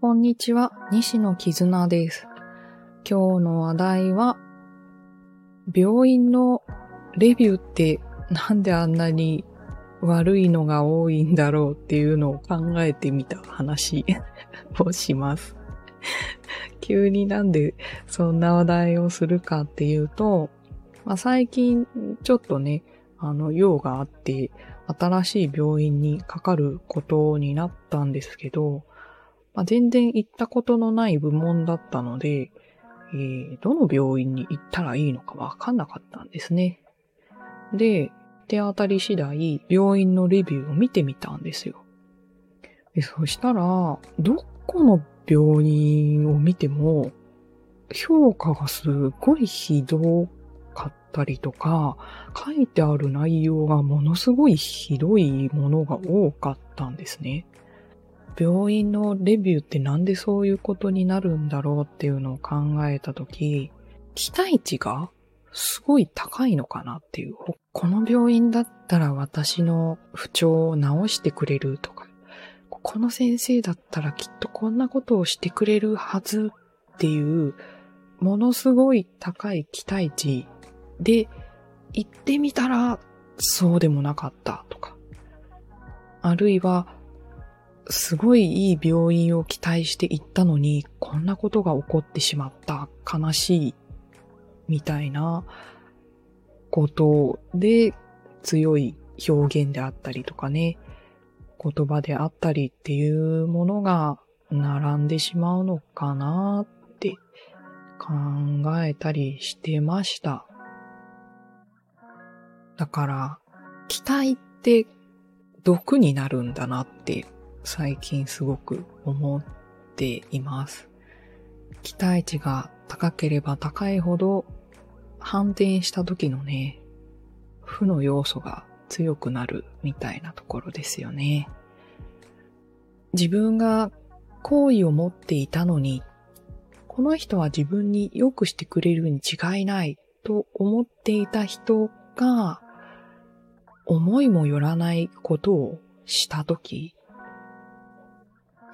こんにちは、西野絆です。今日の話題は、病院のレビューってなんであんなに悪いのが多いんだろうっていうのを考えてみた話 をします。急になんでそんな話題をするかっていうと、まあ、最近ちょっとね、あの、用があって、新しい病院にかかることになったんですけど、まあ、全然行ったことのない部門だったので、えー、どの病院に行ったらいいのかわかんなかったんですね。で、手当たり次第、病院のレビューを見てみたんですよ。でそしたら、どこの病院を見ても、評価がすごいひどかったりとか、書いてある内容がものすごいひどいものが多かったんですね。病院のレビューってなんでそういうことになるんだろうっていうのを考えたとき、期待値がすごい高いのかなっていう。この病院だったら私の不調を治してくれるとか、この先生だったらきっとこんなことをしてくれるはずっていう、ものすごい高い期待値で行ってみたらそうでもなかったとか。あるいは、すごいいい病院を期待して行ったのに、こんなことが起こってしまった、悲しいみたいなことで強い表現であったりとかね、言葉であったりっていうものが並んでしまうのかなって考えたりしてました。だから、期待って毒になるんだなって最近すごく思っています。期待値が高ければ高いほど反転した時のね、負の要素が強くなるみたいなところですよね。自分が好意を持っていたのに、この人は自分に良くしてくれるに違いないと思っていた人が、思いもよらないことをしたとき、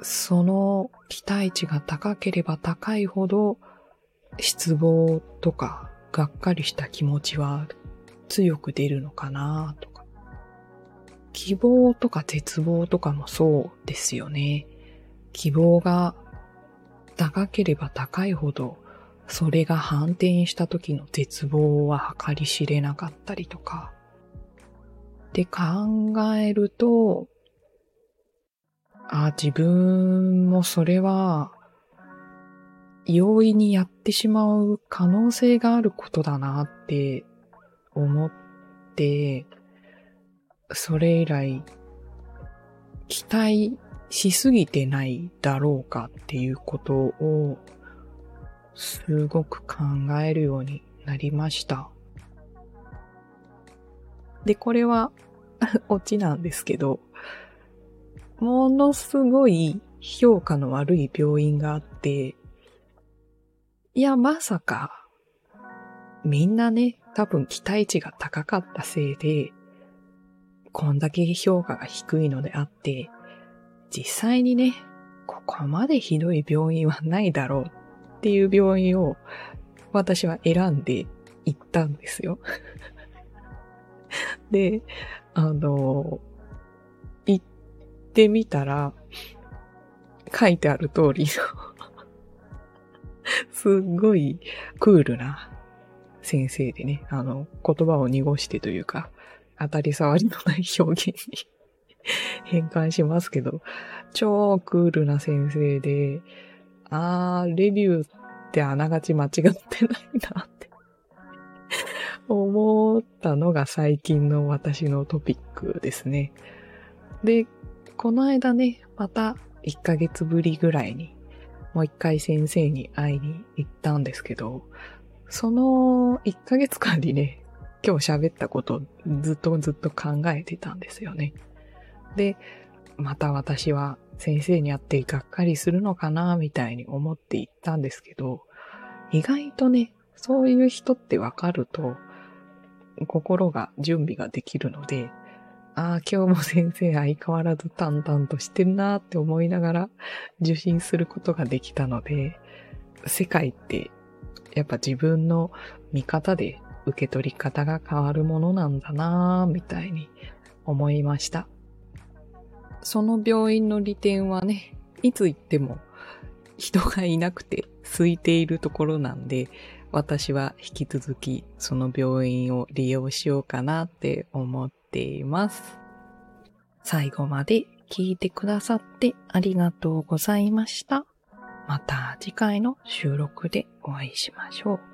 その期待値が高ければ高いほど、失望とかがっかりした気持ちは強く出るのかなとか。希望とか絶望とかもそうですよね。希望が高ければ高いほど、それが反転した時の絶望は計り知れなかったりとか。で考えると、あ、自分もそれは容易にやってしまう可能性があることだなって思って、それ以来、期待しすぎてないだろうかっていうことを、すごく考えるようになりました。で、これは オチなんですけど、ものすごい評価の悪い病院があって、いや、まさか、みんなね、多分期待値が高かったせいで、こんだけ評価が低いのであって、実際にね、ここまでひどい病院はないだろうっていう病院を私は選んで行ったんですよ。で、あの、行ってみたら、書いてある通りの すっごいクールな先生でね、あの、言葉を濁してというか、当たり障りのない表現に 変換しますけど、超クールな先生で、あー、レビューってあながち間違ってないな思ったのが最近の私のトピックですね。で、この間ね、また1ヶ月ぶりぐらいにもう一回先生に会いに行ったんですけど、その1ヶ月間にね、今日喋ったことずっとずっと考えてたんですよね。で、また私は先生に会ってがっかりするのかな、みたいに思って行ったんですけど、意外とね、そういう人ってわかると、心が準備ができるので、ああ、今日も先生相変わらず淡々としてるなーって思いながら受診することができたので、世界ってやっぱ自分の見方で受け取り方が変わるものなんだなぁ、みたいに思いました。その病院の利点はね、いつ行っても人がいなくて空いているところなんで、私は引き続きその病院を利用しようかなって思っています。最後まで聞いてくださってありがとうございました。また次回の収録でお会いしましょう。